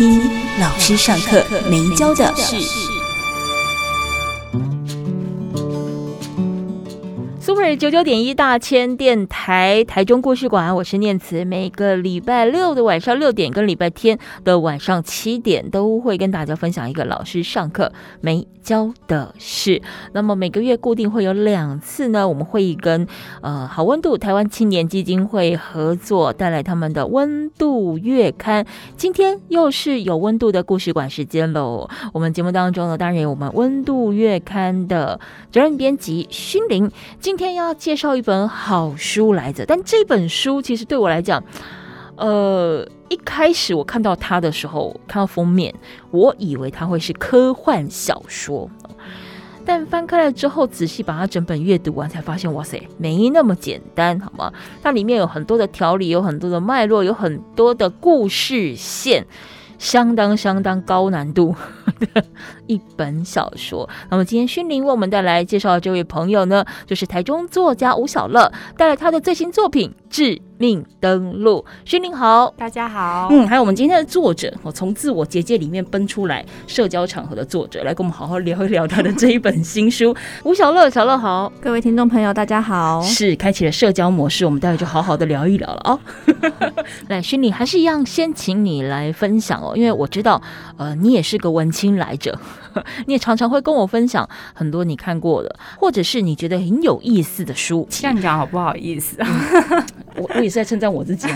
一老师上课没教的事。九九点一大千电台台中故事馆，我是念慈。每个礼拜六的晚上六点跟礼拜天的晚上七点，都会跟大家分享一个老师上课没教的事。那么每个月固定会有两次呢，我们会跟呃好温度台湾青年基金会合作，带来他们的温度月刊。今天又是有温度的故事馆时间喽。我们节目当中呢，当然有我们温度月刊的责任编辑勋伶，今天要。要介绍一本好书来着，但这本书其实对我来讲，呃，一开始我看到它的时候，看到封面，我以为它会是科幻小说，但翻开来之后，仔细把它整本阅读完，才发现，哇塞，没那么简单，好吗？它里面有很多的条理，有很多的脉络，有很多的故事线。相当相当高难度的一本小说。那么今天勋伶为我们带来介绍的这位朋友呢，就是台中作家吴小乐，带来他的最新作品《致命登录》。徐宁好，大家好。嗯，还有我们今天的作者，我从自我结界里面奔出来，社交场合的作者，来跟我们好好聊一聊他的这一本新书。吴小乐，小乐好，各位听众朋友，大家好。是开启了社交模式，我们待会就好好的聊一聊了哦。来，徐宁还是一样，先请你来分享哦，因为我知道，呃，你也是个文青来着，你也常常会跟我分享很多你看过的，或者是你觉得很有意思的书。这样讲好不好意思啊？我我也是在称赞我自己，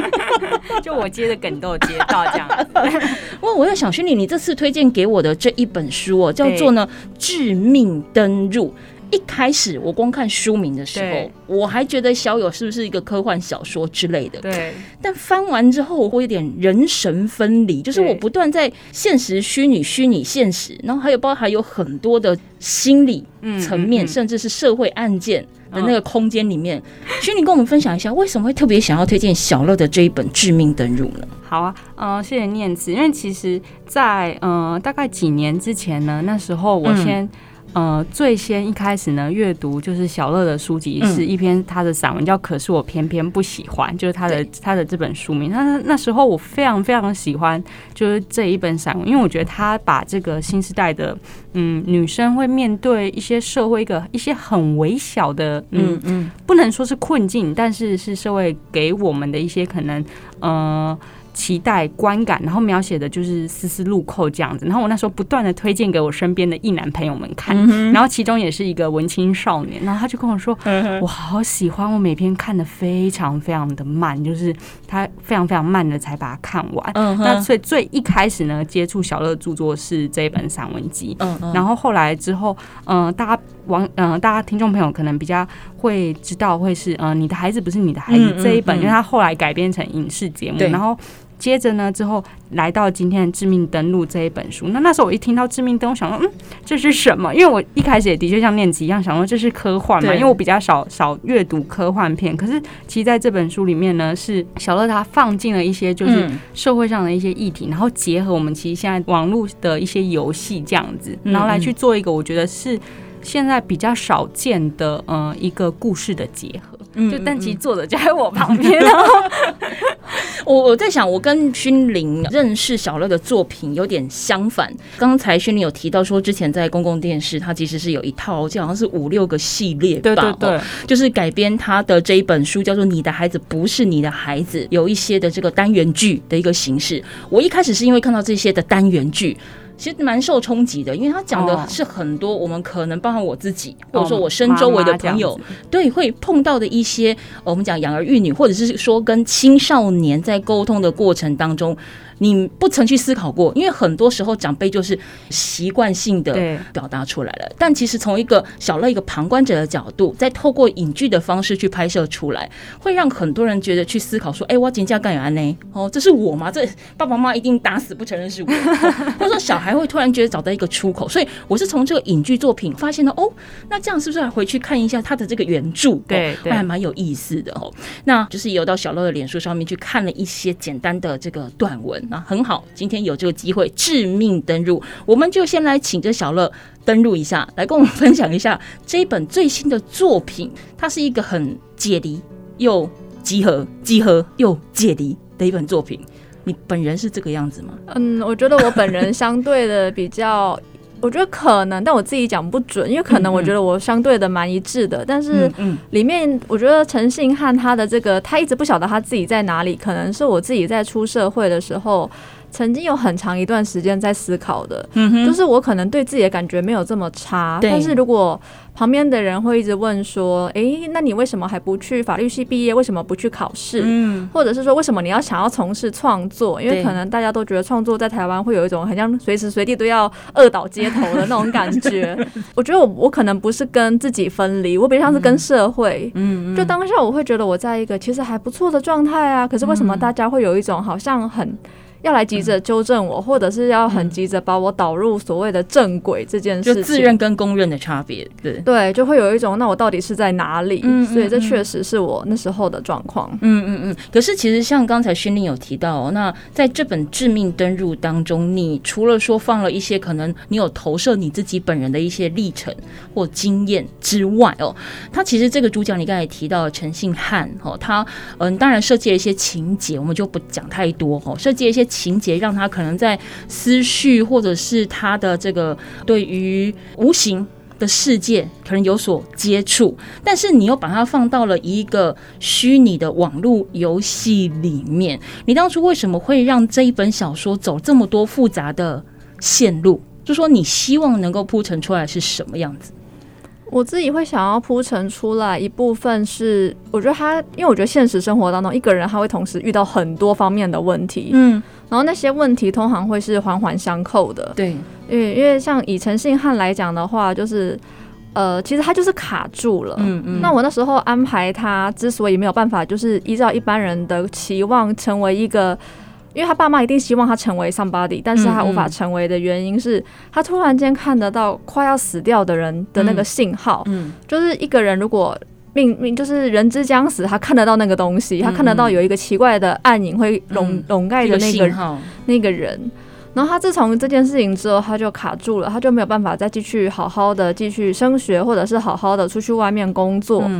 就我接的梗都有接到这样。哇，我在想，勋伶，你这次推荐给我的这一本书哦，叫做呢《致命登入》。一开始我光看书名的时候，我还觉得小友是不是一个科幻小说之类的。对。但翻完之后，我会有点人神分离，就是我不断在现实、虚拟、虚拟、现实，然后还有包含有很多的心理层面，甚至是社会案件的那个空间里面。勋伶跟我们分享一下，为什么会特别想要推荐小乐的这一本《致命登入》呢？好啊，嗯、呃，谢谢念慈。因为其实在，在呃大概几年之前呢，那时候我先。嗯呃，最先一开始呢，阅读就是小乐的书籍，是一篇他的散文，叫《可是我偏偏不喜欢》，就是他的他的这本书名。那那时候我非常非常喜欢，就是这一本散文，因为我觉得他把这个新时代的嗯女生会面对一些社会一个一些很微小的嗯嗯，不能说是困境，但是是社会给我们的一些可能呃。期待观感，然后描写的就是丝丝入扣这样子。然后我那时候不断的推荐给我身边的异男朋友们看，然后其中也是一个文青少年，然后他就跟我说：“我好喜欢，我每篇看的非常非常的慢，就是他非常非常慢的才把它看完。”那所以最一开始呢，接触小乐著作是这一本散文集。然后后来之后，嗯，大家网嗯，大家听众朋友可能比较会知道会是嗯，你的孩子不是你的孩子这一本，因为他后来改编成影视节目，然后。接着呢，之后来到今天的《致命登录》这一本书。那那时候我一听到《致命登录》，我想说，嗯，这是什么？因为我一开始也的确像念慈一样，想说这是科幻嘛。因为我比较少少阅读科幻片。可是，其实在这本书里面呢，是小乐他放进了一些就是社会上的一些议题，然后结合我们其实现在网络的一些游戏这样子，然后来去做一个我觉得是现在比较少见的呃一个故事的结合。就但其实作者就在我旁边。我我在想，我跟勋林认识小乐的作品有点相反。刚才勋林有提到说，之前在公共电视，他其实是有一套，就好像是五六个系列吧，对对对，就是改编他的这一本书，叫做《你的孩子不是你的孩子》，有一些的这个单元剧的一个形式。我一开始是因为看到这些的单元剧。其实蛮受冲击的，因为他讲的是很多我们可能包含我自己，或者说我身周围的朋友，对，会碰到的一些我们讲养儿育女，或者是说跟青少年在沟通的过程当中。你不曾去思考过，因为很多时候长辈就是习惯性的表达出来了。但其实从一个小乐一个旁观者的角度，再透过影剧的方式去拍摄出来，会让很多人觉得去思考说：“哎，我今天干啥呢？哦，这是我吗？这爸爸妈妈一定打死不承认是我。哦”或者说小孩会突然觉得找到一个出口。所以我是从这个影剧作品发现了哦，那这样是不是还回去看一下他的这个原著？对，对，还蛮有意思的哦。那就是有到小乐的脸书上面去看了一些简单的这个短文。那很好，今天有这个机会致命登入，我们就先来请这小乐登入一下，来跟我们分享一下这一本最新的作品。它是一个很解离又集合，集合又解离的一本作品。你本人是这个样子吗？嗯，我觉得我本人相对的比较。我觉得可能，但我自己讲不准，因为可能我觉得我相对的蛮一致的，但是里面我觉得陈信汉他的这个，他一直不晓得他自己在哪里，可能是我自己在出社会的时候。曾经有很长一段时间在思考的，嗯，就是我可能对自己的感觉没有这么差，但是如果旁边的人会一直问说，哎，那你为什么还不去法律系毕业？为什么不去考试？嗯，或者是说为什么你要想要从事创作？因为可能大家都觉得创作在台湾会有一种很像随时随地都要饿倒街头的那种感觉。我觉得我我可能不是跟自己分离，我比较像是跟社会。嗯，就当下我会觉得我在一个其实还不错的状态啊，可是为什么大家会有一种好像很。要来急着纠正我，或者是要很急着把我导入所谓的正轨这件事情，就自认跟公认的差别，对对，就会有一种那我到底是在哪里？嗯，所以这确实是我那时候的状况。嗯嗯嗯。可是其实像刚才勋令有提到哦，那在这本致命登入当中，你除了说放了一些可能你有投射你自己本人的一些历程或经验之外哦，他其实这个主角你刚才提到陈信汉哦，他嗯当然设计了一些情节，我们就不讲太多哦，设计了一些。情节让他可能在思绪，或者是他的这个对于无形的世界可能有所接触，但是你又把它放到了一个虚拟的网络游戏里面。你当初为什么会让这一本小说走这么多复杂的线路？就说你希望能够铺陈出来是什么样子？我自己会想要铺陈出来一部分是，我觉得他，因为我觉得现实生活当中一个人他会同时遇到很多方面的问题，嗯，然后那些问题通常会是环环相扣的，对，因为因为像以陈信汉来讲的话，就是呃，其实他就是卡住了，嗯嗯，那我那时候安排他之所以没有办法，就是依照一般人的期望成为一个。因为他爸妈一定希望他成为 somebody，但是他无法成为的原因是他突然间看得到快要死掉的人的那个信号，嗯，就是一个人如果命命就是人之将死，他看得到那个东西，他看得到有一个奇怪的暗影会笼笼盖着那个那个人，然后他自从这件事情之后，他就卡住了，他就没有办法再继续好好的继续升学，或者是好好的出去外面工作。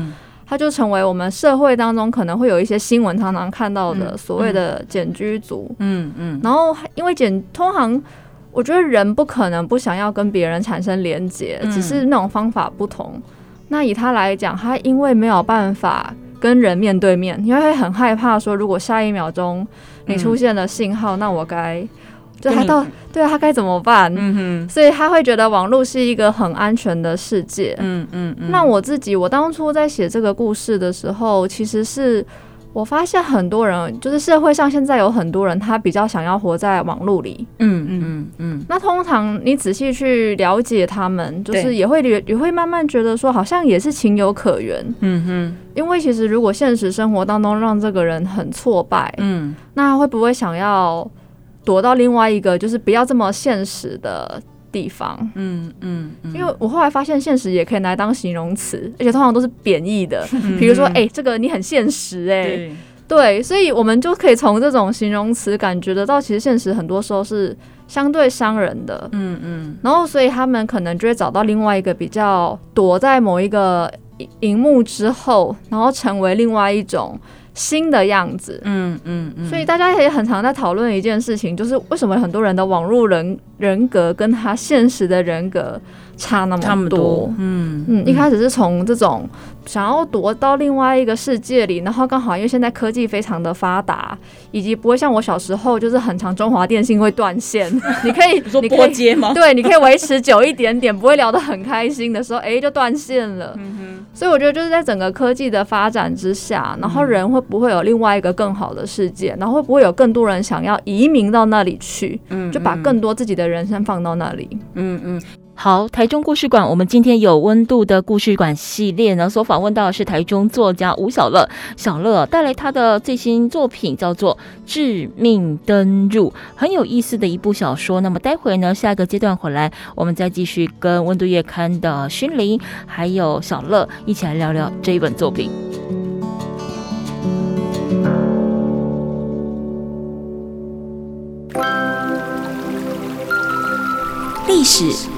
他就成为我们社会当中可能会有一些新闻常常看到的所谓的简居族，嗯嗯，然后因为简通常，我觉得人不可能不想要跟别人产生连接，只是那种方法不同。那以他来讲，他因为没有办法跟人面对面，因为会很害怕说，如果下一秒钟你出现了信号，那我该。就他到对啊，他该怎么办？嗯哼，所以他会觉得网络是一个很安全的世界。嗯嗯嗯。那我自己，我当初在写这个故事的时候，其实是我发现很多人，就是社会上现在有很多人，他比较想要活在网络里。嗯嗯嗯嗯。那通常你仔细去了解他们，就是也会也会慢慢觉得说，好像也是情有可原。嗯哼。因为其实如果现实生活当中让这个人很挫败，嗯，那会不会想要？躲到另外一个就是不要这么现实的地方，嗯嗯，嗯，因为我后来发现现实也可以拿来当形容词，而且通常都是贬义的，比如说哎、欸，这个你很现实哎、欸，对，所以我们就可以从这种形容词感觉得到，其实现实很多时候是相对伤人的，嗯嗯，然后所以他们可能就会找到另外一个比较躲在某一个荧幕之后，然后成为另外一种。新的样子，嗯嗯嗯，所以大家也很常在讨论一件事情，就是为什么很多人的网络人人格跟他现实的人格差那么多，多嗯嗯，一开始是从这种想要躲到另外一个世界里，然后刚好因为现在科技非常的发达，以及不会像我小时候就是很长中华电信会断线，你可以说拨接吗？对，你可以维持久一点点，不会聊得很开心的时候，哎、欸，就断线了。嗯哼，所以我觉得就是在整个科技的发展之下，然后人会不会有另外一个更好的世界，然后会不会有更多人想要移民到那里去？嗯，就把更多自己的人生放到那里。嗯嗯。好，台中故事馆，我们今天有温度的故事馆系列呢，所访问到的是台中作家吴小乐，小乐带来他的最新作品叫做《致命登入》，很有意思的一部小说。那么待会呢，下一个阶段回来，我们再继续跟温度月刊的薰伶还有小乐一起来聊聊这一本作品。历史。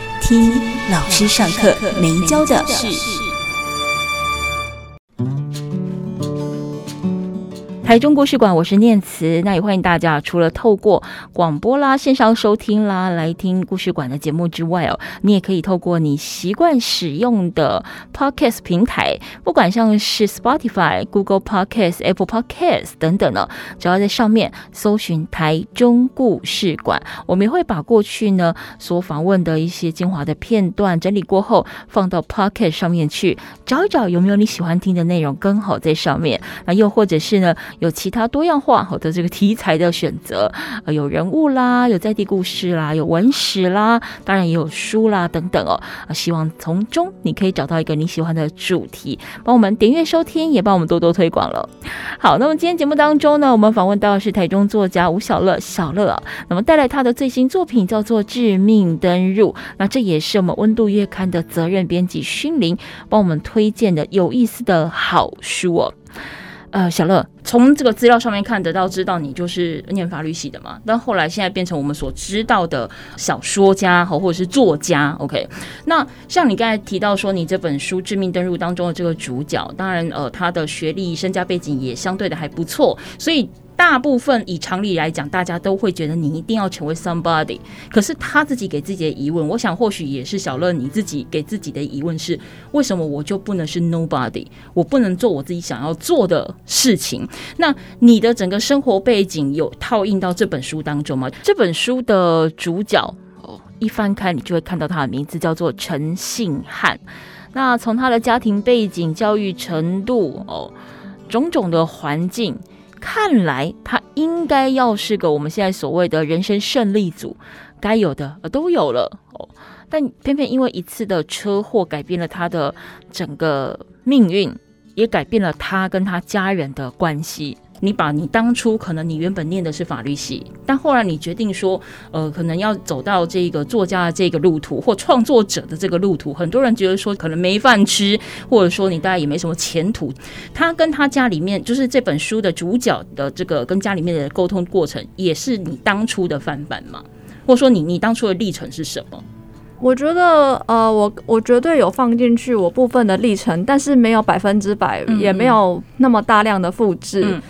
听老师上课没教的事。台中故事馆，我是念慈，那也欢迎大家，除了透过广播啦、线上收听啦来听故事馆的节目之外哦，你也可以透过你习惯使用的 Podcast 平台，不管像是 Spotify、Google Podcast、Apple Podcast 等等呢，只要在上面搜寻台中故事馆，我们也会把过去呢所访问的一些精华的片段整理过后，放到 Podcast 上面去找一找有没有你喜欢听的内容，刚好在上面。那又或者是呢？有其他多样化好的这个题材的选择，呃，有人物啦，有在地故事啦，有文史啦，当然也有书啦等等哦。希望从中你可以找到一个你喜欢的主题，帮我们点阅收听，也帮我们多多推广了。好，那么今天节目当中呢，我们访问到的是台中作家吴小乐，小乐啊，那么带来他的最新作品叫做《致命登入》，那这也是我们温度月刊的责任编辑薰伶帮我们推荐的有意思的好书哦。呃，小乐，从这个资料上面看得到，知道你就是念法律系的嘛？但后来现在变成我们所知道的小说家或者是作家。OK，那像你刚才提到说，你这本书《致命登入》当中的这个主角，当然呃，他的学历、身家背景也相对的还不错，所以。大部分以常理来讲，大家都会觉得你一定要成为 somebody。可是他自己给自己的疑问，我想或许也是小乐你自己给自己的疑问是：为什么我就不能是 nobody？我不能做我自己想要做的事情？那你的整个生活背景有套印到这本书当中吗？这本书的主角哦，一翻开你就会看到他的名字叫做陈信汉。那从他的家庭背景、教育程度哦，种种的环境。看来他应该要是个我们现在所谓的人生胜利组，该有的都有了哦。但偏偏因为一次的车祸，改变了他的整个命运，也改变了他跟他家人的关系。你把你当初可能你原本念的是法律系，但后来你决定说，呃，可能要走到这个作家的这个路途或创作者的这个路途，很多人觉得说可能没饭吃，或者说你大概也没什么前途。他跟他家里面就是这本书的主角的这个跟家里面的沟通过程，也是你当初的翻版吗？或者说你你当初的历程是什么？我觉得，呃，我我绝对有放进去我部分的历程，但是没有百分之百，嗯嗯也没有那么大量的复制。嗯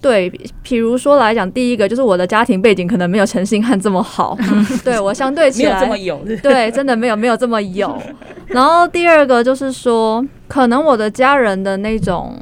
对，比如说来讲，第一个就是我的家庭背景可能没有陈信汉这么好，对我相对起来没有这么有，对，真的没有没有这么有。然后第二个就是说，可能我的家人的那种。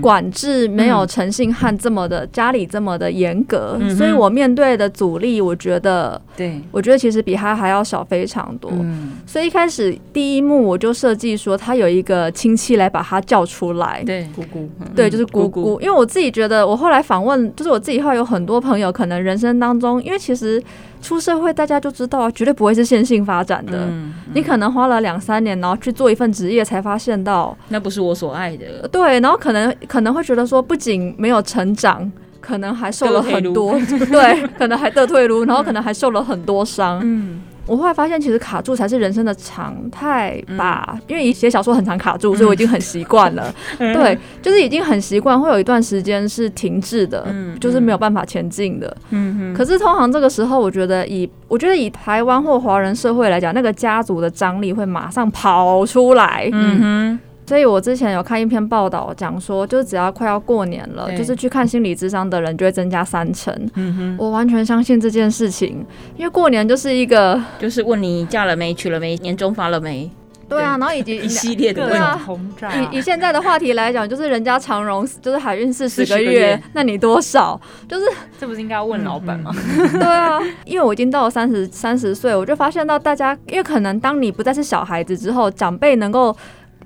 管制没有陈信汉这么的、嗯、家里这么的严格，嗯、所以我面对的阻力，我觉得，对，我觉得其实比他还要少非常多。嗯、所以一开始第一幕我就设计说，他有一个亲戚来把他叫出来，对，姑姑，对，就是姑姑。姑姑因为我自己觉得，我后来访问，就是我自己后来有很多朋友，可能人生当中，因为其实。出社会，大家就知道啊，绝对不会是线性发展的。嗯嗯、你可能花了两三年，然后去做一份职业，才发现到那不是我所爱的。对，然后可能可能会觉得说，不仅没有成长，可能还受了很多，对，可能还得退路，然后可能还受了很多伤。嗯，我后来发现，其实卡住才是人生的常态吧。嗯、因为写小说很常卡住，所以我已经很习惯了。嗯、对，就是已经很习惯，会有一段时间是停滞的，嗯、就是没有办法前进的。嗯哼。可是通常这个时候，我觉得以我觉得以台湾或华人社会来讲，那个家族的张力会马上跑出来。嗯哼。所以我之前有看一篇报道，讲说，就是只要快要过年了，就是去看心理智商的人就会增加三成。嗯哼，我完全相信这件事情，因为过年就是一个，就是问你嫁了没、娶了没、年终发了没。对啊，然后以及 一系列的轰炸。以以现在的话题来讲，就是人家长荣就是海运四十个月，那你多少？就是这不是应该要问老板吗？对啊，因为我已经到了三十三十岁，我就发现到大家，因为可能当你不再是小孩子之后，长辈能够。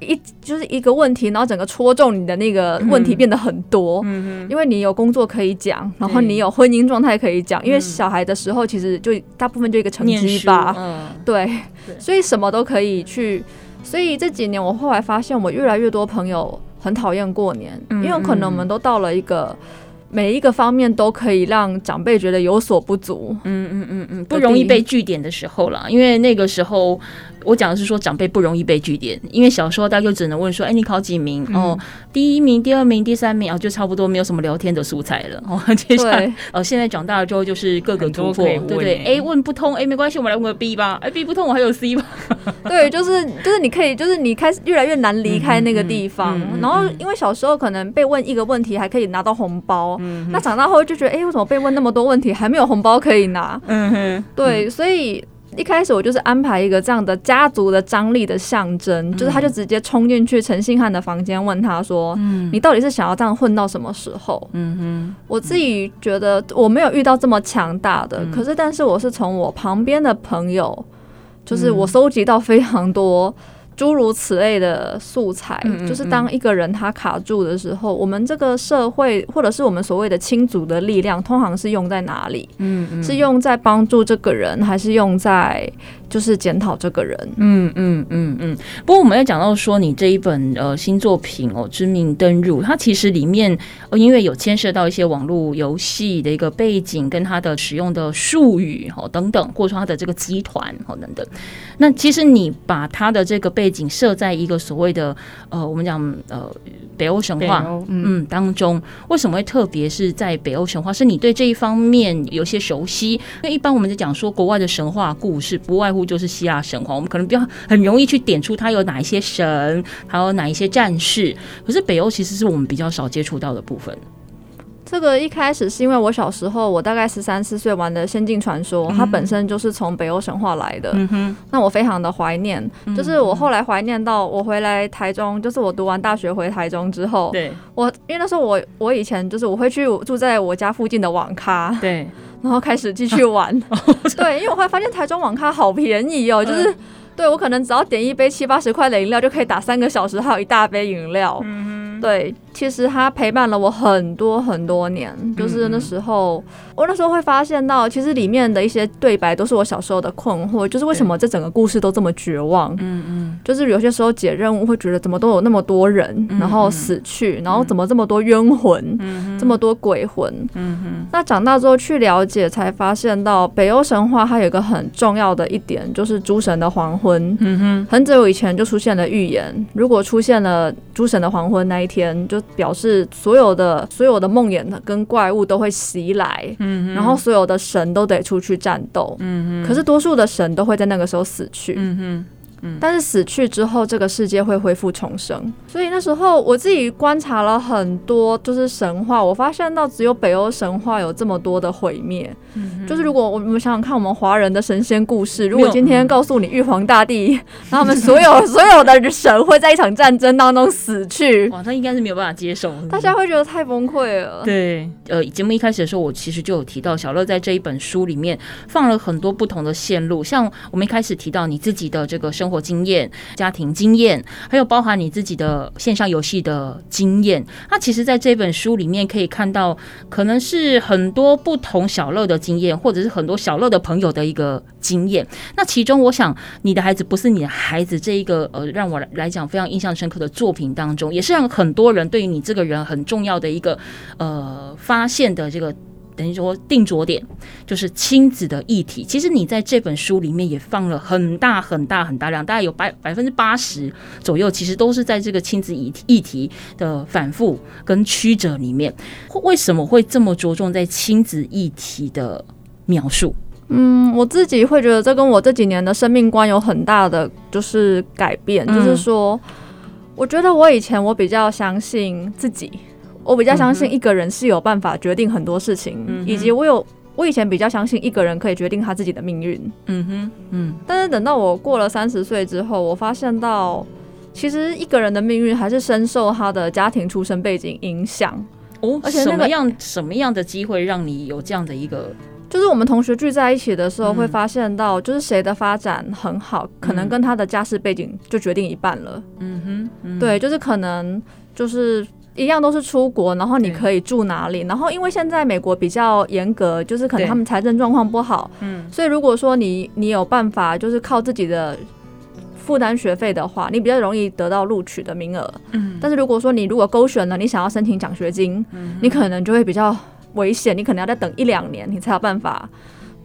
一就是一个问题，然后整个戳中你的那个问题变得很多，嗯、因为你有工作可以讲，然后你有婚姻状态可以讲，嗯、因为小孩的时候其实就大部分就一个成绩吧，嗯、对，对。所以什么都可以去，所以这几年我后来发现，我越来越多朋友很讨厌过年，嗯、因为可能我们都到了一个。每一个方面都可以让长辈觉得有所不足，嗯嗯嗯嗯，不容易被据点的时候了，因为那个时候我讲的是说长辈不容易被句点，因为小时候大家就只能问说，哎，你考几名？哦，第一名、第二名、第三名啊，就差不多没有什么聊天的素材了。哦，接下来呃，现在长大了之后就是各个突破，对不对，A 问不通，哎，没关系，我们来问个 B 吧，哎，B 不通，我还有 C 吧。对，就是就是你可以，就是你开始越来越难离开那个地方，然后因为小时候可能被问一个问题还可以拿到红包。嗯，那长大后就觉得，哎、欸，为什么被问那么多问题还没有红包可以拿？嗯哼，对，所以一开始我就是安排一个这样的家族的张力的象征，嗯、就是他就直接冲进去陈信汉的房间，问他说：“嗯，你到底是想要这样混到什么时候？”嗯哼，我自己觉得我没有遇到这么强大的，嗯、可是但是我是从我旁边的朋友，就是我收集到非常多。诸如此类的素材，嗯嗯嗯，就是当一个人他卡住的时候，我们这个社会或者是我们所谓的亲族的力量，通常是用在哪里？嗯，嗯，是用在帮助这个人，还是用在？就是检讨这个人，嗯嗯嗯嗯。不过我们要讲到说，你这一本呃新作品哦，《致命登入》，它其实里面呃因为有牵涉到一些网络游戏的一个背景，跟它的使用的术语哦等等，或者说它的这个集团哦等等。那其实你把它的这个背景设在一个所谓的呃我们讲呃北欧神话嗯当中，为什么会特别是在北欧神话？是你对这一方面有些熟悉？因为一般我们在讲说国外的神话故事，不外乎就是希腊神话，我们可能比较很容易去点出它有哪一些神，还有哪一些战士。可是北欧其实是我们比较少接触到的部分。这个一开始是因为我小时候，我大概十三四岁玩的《仙境传说》，它本身就是从北欧神话来的。那我非常的怀念，就是我后来怀念到我回来台中，就是我读完大学回台中之后，对，我因为那时候我我以前就是我会去住在我家附近的网咖，对。然后开始继续玩，对，因为我会发现台中网咖好便宜哦，就是对我可能只要点一杯七八十块的饮料就可以打三个小时，还有一大杯饮料，对。其实他陪伴了我很多很多年，就是那时候，我那时候会发现到，其实里面的一些对白都是我小时候的困惑，就是为什么这整个故事都这么绝望？嗯嗯，就是有些时候解任务会觉得怎么都有那么多人，然后死去，然后怎么这么多冤魂，这么多鬼魂？嗯哼。那长大之后去了解，才发现到北欧神话它有一个很重要的一点，就是诸神的黄昏。嗯哼。很久以前就出现了预言，如果出现了诸神的黄昏那一天，就表示所有的所有的梦魇跟怪物都会袭来，嗯哼，然后所有的神都得出去战斗，嗯哼，可是多数的神都会在那个时候死去，嗯哼。但是死去之后，这个世界会恢复重生。所以那时候我自己观察了很多，就是神话，我发现到只有北欧神话有这么多的毁灭。嗯、就是如果我们想想看，我们华人的神仙故事，如果今天告诉你玉皇大帝，然后我们所有 所有的神会在一场战争当中死去，哇，他应该是没有办法接受，大家会觉得太崩溃了。对，呃，节目一开始的时候，我其实就有提到小乐在这一本书里面放了很多不同的线路，像我们一开始提到你自己的这个生生活经验、家庭经验，还有包含你自己的线上游戏的经验。那其实，在这本书里面可以看到，可能是很多不同小乐的经验，或者是很多小乐的朋友的一个经验。那其中，我想你的孩子不是你的孩子这一个呃，让我来讲非常印象深刻的作品当中，也是让很多人对于你这个人很重要的一个呃发现的这个。等于说定着点，就是亲子的议题。其实你在这本书里面也放了很大很大很大量，大概有百百分之八十左右，其实都是在这个亲子议议题的反复跟曲折里面。为什么会这么着重在亲子议题的描述？嗯，我自己会觉得这跟我这几年的生命观有很大的就是改变，嗯、就是说，我觉得我以前我比较相信自己。我比较相信一个人是有办法决定很多事情，嗯、以及我有我以前比较相信一个人可以决定他自己的命运。嗯哼，嗯。但是等到我过了三十岁之后，我发现到其实一个人的命运还是深受他的家庭出身背景影响。哦，而且什么样什么样的机会让你有这样的一个？就是我们同学聚在一起的时候，会发现到就是谁的发展很好，嗯、可能跟他的家世背景就决定一半了。嗯哼，嗯对，就是可能就是。一样都是出国，然后你可以住哪里？然后因为现在美国比较严格，就是可能他们财政状况不好，嗯，所以如果说你你有办法，就是靠自己的负担学费的话，你比较容易得到录取的名额，嗯。但是如果说你如果勾选了，你想要申请奖学金，嗯，你可能就会比较危险，你可能要再等一两年，你才有办法。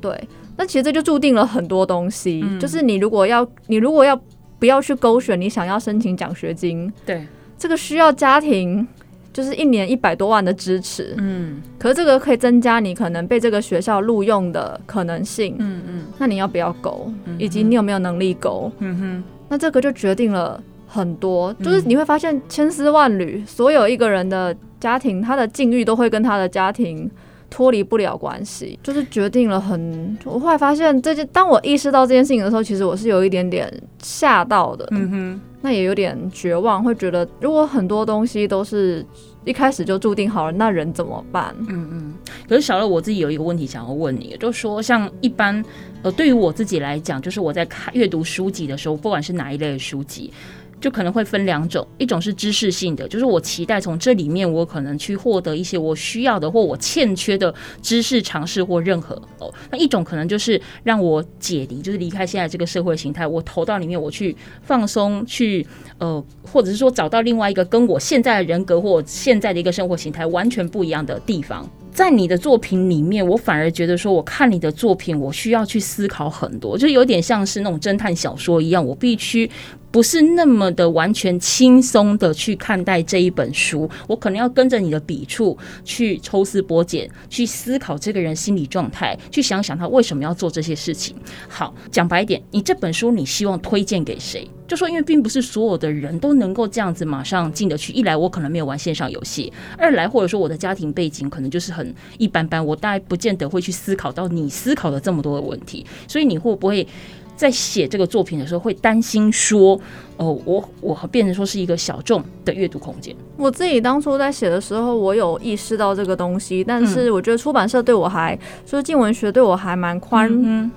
对，那其实这就注定了很多东西，就是你如果要你如果要不要去勾选，你想要申请奖学金，对，这个需要家庭。就是一年一百多万的支持，嗯，可是这个可以增加你可能被这个学校录用的可能性，嗯嗯，那你要不要勾，嗯、以及你有没有能力勾，嗯哼，那这个就决定了很多，就是你会发现千丝万缕，嗯、所有一个人的家庭，他的境遇都会跟他的家庭脱离不了关系，就是决定了很。我后来发现这件，当我意识到这件事情的时候，其实我是有一点点吓到的，嗯哼。那也有点绝望，会觉得如果很多东西都是一开始就注定好了，那人怎么办？嗯嗯。可是小乐，我自己有一个问题想要问你，就是说，像一般呃，对于我自己来讲，就是我在看阅读书籍的时候，不管是哪一类的书籍。就可能会分两种，一种是知识性的，就是我期待从这里面我可能去获得一些我需要的或我欠缺的知识、常识或任何哦。那一种可能就是让我解离，就是离开现在这个社会形态，我投到里面，我去放松，去呃，或者是说找到另外一个跟我现在的人格或现在的一个生活形态完全不一样的地方。在你的作品里面，我反而觉得说，我看你的作品，我需要去思考很多，就有点像是那种侦探小说一样，我必须。不是那么的完全轻松的去看待这一本书，我可能要跟着你的笔触去抽丝剥茧，去思考这个人心理状态，去想想他为什么要做这些事情。好，讲白一点，你这本书你希望推荐给谁？就说因为并不是所有的人都能够这样子马上进得去。一来我可能没有玩线上游戏，二来或者说我的家庭背景可能就是很一般般，我大概不见得会去思考到你思考的这么多的问题。所以你会不会？在写这个作品的时候，会担心说，哦、呃，我我变成说是一个小众的阅读空间。我自己当初在写的时候，我有意识到这个东西，但是我觉得出版社对我还，说进文学对我还蛮宽，嗯、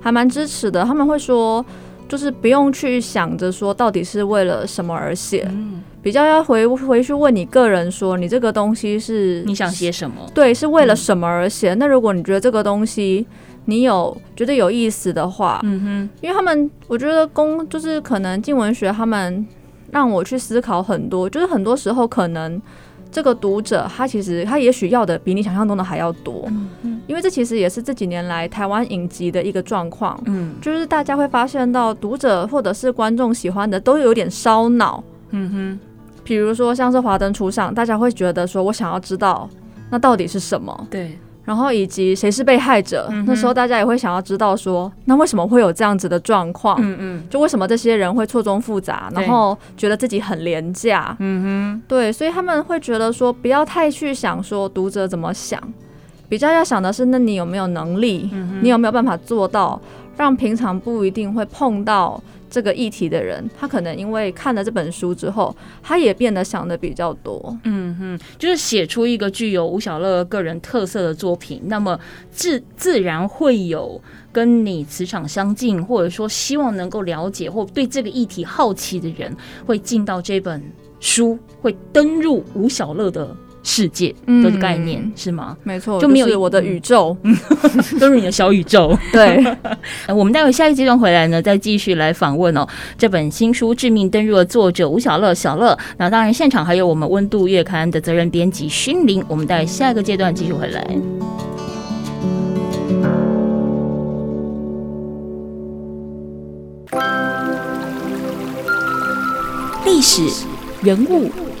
还蛮支持的。他们会说，就是不用去想着说到底是为了什么而写，嗯、比较要回回去问你个人说，你这个东西是你想写什么？对，是为了什么而写？嗯、那如果你觉得这个东西。你有觉得有意思的话，嗯哼，因为他们，我觉得公就是可能镜文学，他们让我去思考很多，就是很多时候可能这个读者他其实他也许要的比你想象中的还要多，嗯嗯，因为这其实也是这几年来台湾影集的一个状况，嗯，就是大家会发现到读者或者是观众喜欢的都有点烧脑，嗯哼，比如说像是华灯初上，大家会觉得说我想要知道那到底是什么，对。然后以及谁是被害者？嗯、那时候大家也会想要知道说，那为什么会有这样子的状况？嗯嗯，就为什么这些人会错综复杂，然后觉得自己很廉价？嗯哼，对，所以他们会觉得说，不要太去想说读者怎么想，比较要想的是，那你有没有能力？嗯、你有没有办法做到，让平常不一定会碰到。这个议题的人，他可能因为看了这本书之后，他也变得想的比较多。嗯哼，就是写出一个具有吴小乐个人特色的作品，那么自自然会有跟你磁场相近，或者说希望能够了解或对这个议题好奇的人，会进到这本书，会登入吴小乐的。世界的概念是吗？没错，就没有我的宇宙，都是你的小宇宙。对，我们待会下一个阶段回来呢，再继续来访问哦。这本新书《致命登入》的作者吴小乐，小乐。那当然，现场还有我们《温度月刊》的责任编辑勋林。我们待下一个阶段继续回来。历史人物。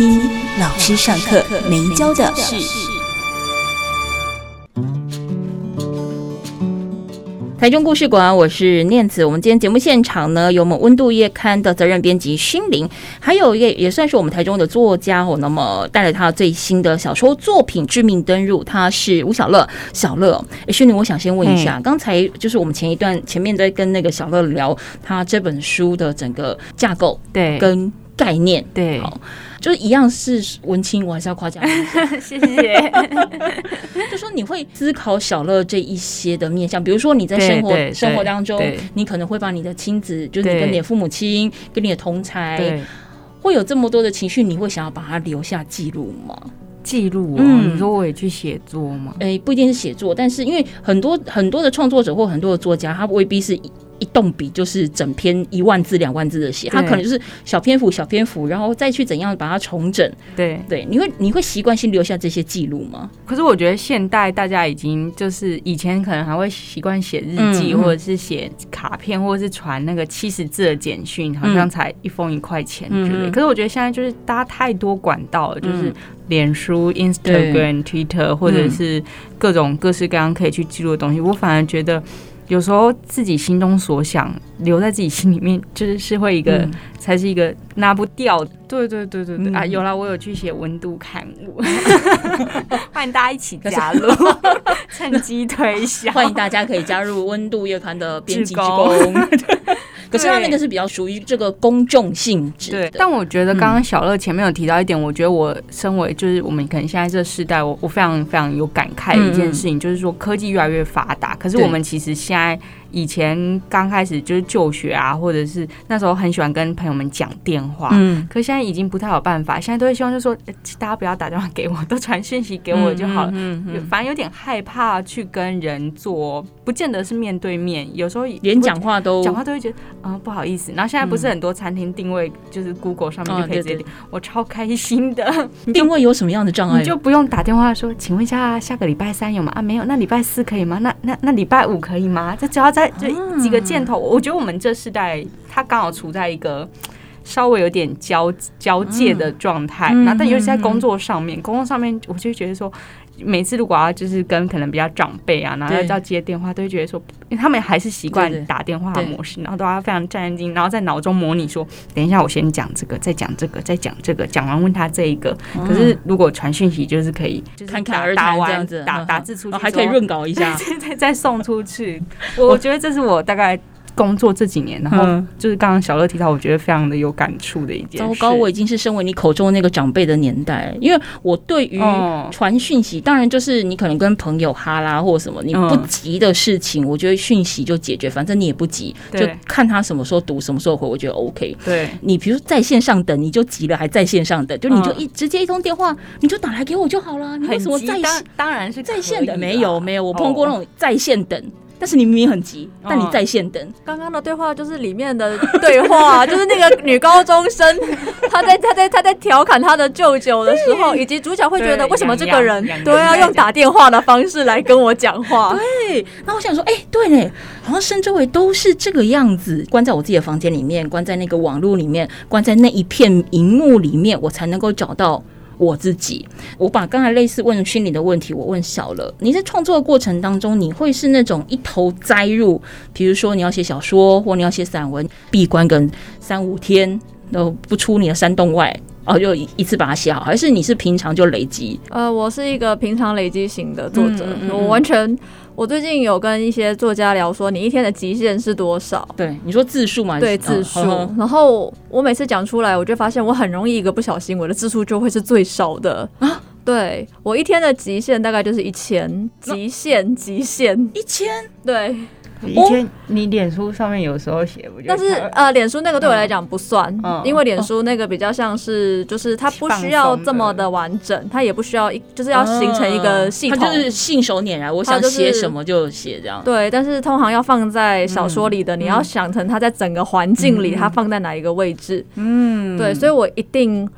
听老师上课没教的事。台中故事馆，我是念慈。我们今天节目现场呢，有我们温度月刊的责任编辑勋伶，还有一个也算是我们台中的作家哦。那么带来他最新的小说作品《致命登入》，他是吴小乐。小乐，哎，勋伶，我想先问一下，刚才就是我们前一段前面在跟那个小乐聊他这本书的整个架构，对，跟概念，对，好。就是一样是文青，我还是要夸奖你。谢谢。就说你会思考小乐这一些的面向，比如说你在生活生活当中，你可能会把你的亲子，就是你跟你的父母亲、跟你的同才，会有这么多的情绪，你会想要把它留下记录吗？记录、哦，嗯，你说我也去写作吗？哎、欸，不一定是写作，但是因为很多很多的创作者或很多的作家，他未必是。一动笔就是整篇一万字两万字的写，他可能就是小篇幅小篇幅，然后再去怎样把它重整。对对，你会你会习惯性留下这些记录吗？可是我觉得现代大家已经就是以前可能还会习惯写日记，或者是写卡片，或者是传那个七十字的简讯，好像才一封一块钱之类。可是我觉得现在就是大家太多管道了，就是脸书、Instagram、Twitter，或者是各种各式各样可以去记录的东西。我反而觉得。有时候自己心中所想留在自己心里面，就是是会一个、嗯、才是一个拿不掉。对对对对对、嗯、啊！有了，我有去写温度刊物，欢迎大家一起加入，趁机推销。欢迎大家可以加入温度乐团的编辑之工。可是他那个是比较属于这个公众性质，对。但我觉得刚刚小乐前面有提到一点，我觉得我身为就是我们可能现在这个时代，我我非常非常有感慨的一件事情，就是说科技越来越发达，可是我们其实现在。以前刚开始就是就学啊，或者是那时候很喜欢跟朋友们讲电话，嗯，可现在已经不太有办法。现在都会希望就是说，大家不要打电话给我，都传讯息给我就好了。嗯，嗯，嗯，反正有点害怕去跟人做，不见得是面对面，有时候连讲话都讲话都会觉得啊、呃、不好意思。然后现在不是很多餐厅定位就是 Google 上面就可以直接点，我超开心的。定位有什么样的障碍？你就不用打电话说，请问一下下个礼拜三有吗？啊，没有，那礼拜四可以吗？那那那礼拜五可以吗？这只要在就几个。箭头，我觉得我们这世代，他刚好处在一个 稍微有点交交界的状态。那、嗯、但尤其在工作上面，嗯、工作上面，我就觉得说，每次如果要就是跟可能比较长辈啊，然后要要接电话，都会觉得说，因为他们还是习惯打电话的模式，然后都要非常战兢，然后在脑中模拟说，等一下我先讲这个，再讲这个，再讲这个，讲完问他这一个。嗯、可是如果传讯息，就是可以就是侃侃而谈这样子，打打字出去，还可以润稿一下，再再送出去。我觉得这是我大概。工作这几年，然后就是刚刚小乐提到，我觉得非常的有感触的一件事。糟糕，我已经是身为你口中的那个长辈的年代，因为我对于传讯息，当然就是你可能跟朋友哈拉或什么，你不急的事情，我觉得讯息就解决，反正你也不急，就看他什么时候读，什么时候回，我觉得 OK。对，你比如说在线上等，你就急了，还在线上等，就你就一直接一通电话，你就打来给我就好了。你为什么在线？当然是在线的，没有没有，我碰过那种在线等。但是你明明很急，但你在线等。刚刚的对话就是里面的 对话，就是那个女高中生，她在她在她在调侃她的舅舅的时候，以及主角会觉得为什么这个人都要用打电话的方式来跟我讲话？对，那我想说，哎，对呢，好像身周围都是这个样子，关在我自己的房间里面，关在那个网络里面，关在那一片荧幕里面，我才能够找到。我自己，我把刚才类似问虚拟的问题，我问小了。你在创作的过程当中，你会是那种一头栽入，比如说你要写小说或你要写散文，闭关跟三五天都不出你的山洞外，然后就一一次把它写好，还是你是平常就累积？呃，我是一个平常累积型的作者，嗯嗯嗯，我完全。我最近有跟一些作家聊，说你一天的极限是多少？对，你说字数嘛？对，字数。然后我每次讲出来，我就发现我很容易一个不小心，我的字数就会是最少的啊。对，我一天的极限大概就是一千，极限极限一千。对，以前你脸书上面有时候写，但是呃，脸书那个对我来讲不算，因为脸书那个比较像是，就是它不需要这么的完整，它也不需要一，就是要形成一个系统，它就是信手拈来，我想写什么就写这样。对，但是通常要放在小说里的，你要想成它在整个环境里，它放在哪一个位置。嗯，对，所以我一定，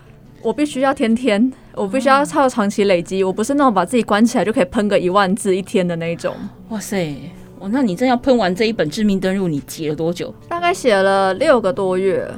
我必须要天天，我必须要靠长期累积，我不是那种把自己关起来就可以喷个一万字一天的那种。哇塞！哦，那你真要喷完这一本《致命登入》，你写了多久？大概写了六个多月，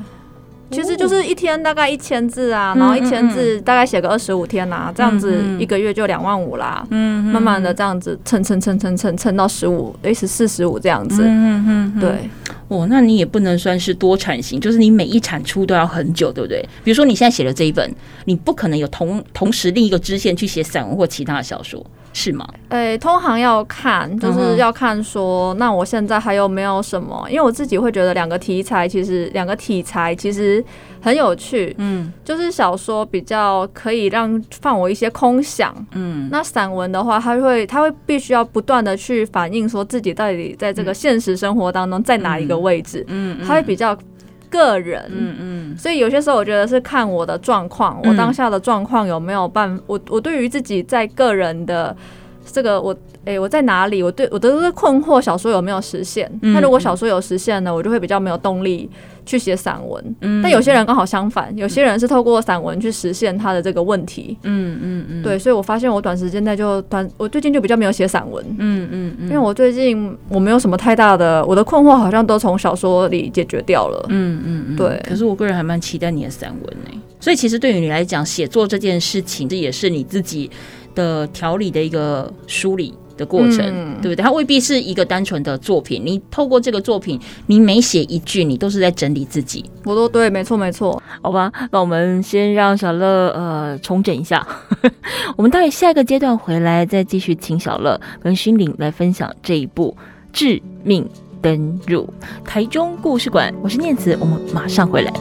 其实就是一天大概一千字啊，然后一千字大概写个二十五天啊，这样子一个月就两万五啦。嗯，慢慢的这样子蹭蹭蹭蹭蹭蹭到十五，诶，十四十五这样子。嗯嗯，对。哦，那你也不能算是多产型，就是你每一产出都要很久，对不对？比如说你现在写了这一本，你不可能有同同时另一个支线去写散文或其他的小说。是吗？诶、欸，通常要看，就是要看说，那我现在还有没有什么？因为我自己会觉得两个题材其实两个题材其实很有趣，嗯，就是小说比较可以让放我一些空想，嗯，那散文的话，它会它会必须要不断的去反映说自己到底在这个现实生活当中在哪一个位置，嗯，它会比较个人，嗯嗯，所以有些时候我觉得是看我的状况，我当下的状况有没有办，我我对于自己在个人的这个我。哎、欸，我在哪里？我对我都是困惑，小说有没有实现？那、嗯、如果小说有实现呢，我就会比较没有动力去写散文。嗯，但有些人刚好相反，有些人是透过散文去实现他的这个问题。嗯嗯嗯，对，所以我发现我短时间内就短，我最近就比较没有写散文。嗯嗯嗯，因为我最近我没有什么太大的，我的困惑好像都从小说里解决掉了。嗯嗯嗯，对。可是我个人还蛮期待你的散文呢、欸。所以其实对于你来讲，写作这件事情，这也是你自己的调理的一个梳理的过程，嗯、对不对？它未必是一个单纯的作品。你透过这个作品，你每写一句，你都是在整理自己。我都对，没错，没错。好吧，那我们先让小乐呃重整一下。我们待会下一个阶段回来，再继续请小乐跟心灵来分享这一部《致命登入》台中故事馆。我是念慈，我们马上回来。